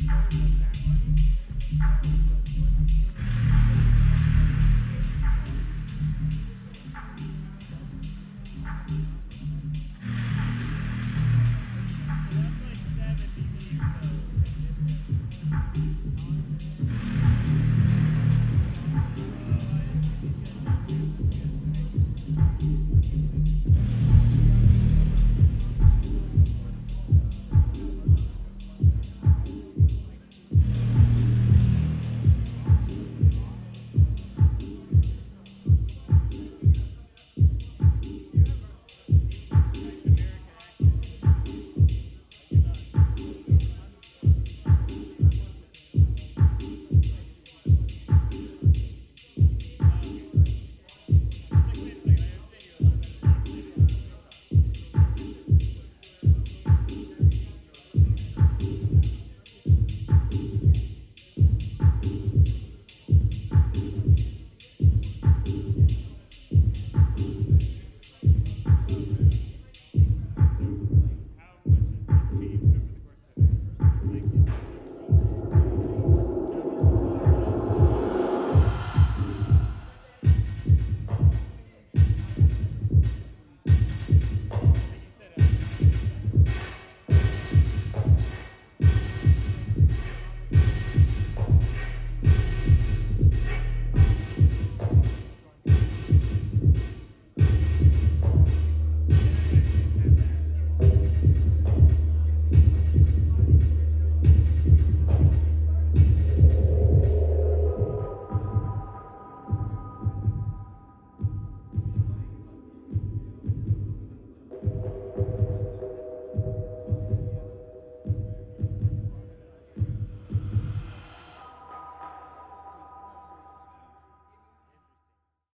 I'm going to go to the next one. I'm going to go to the next one.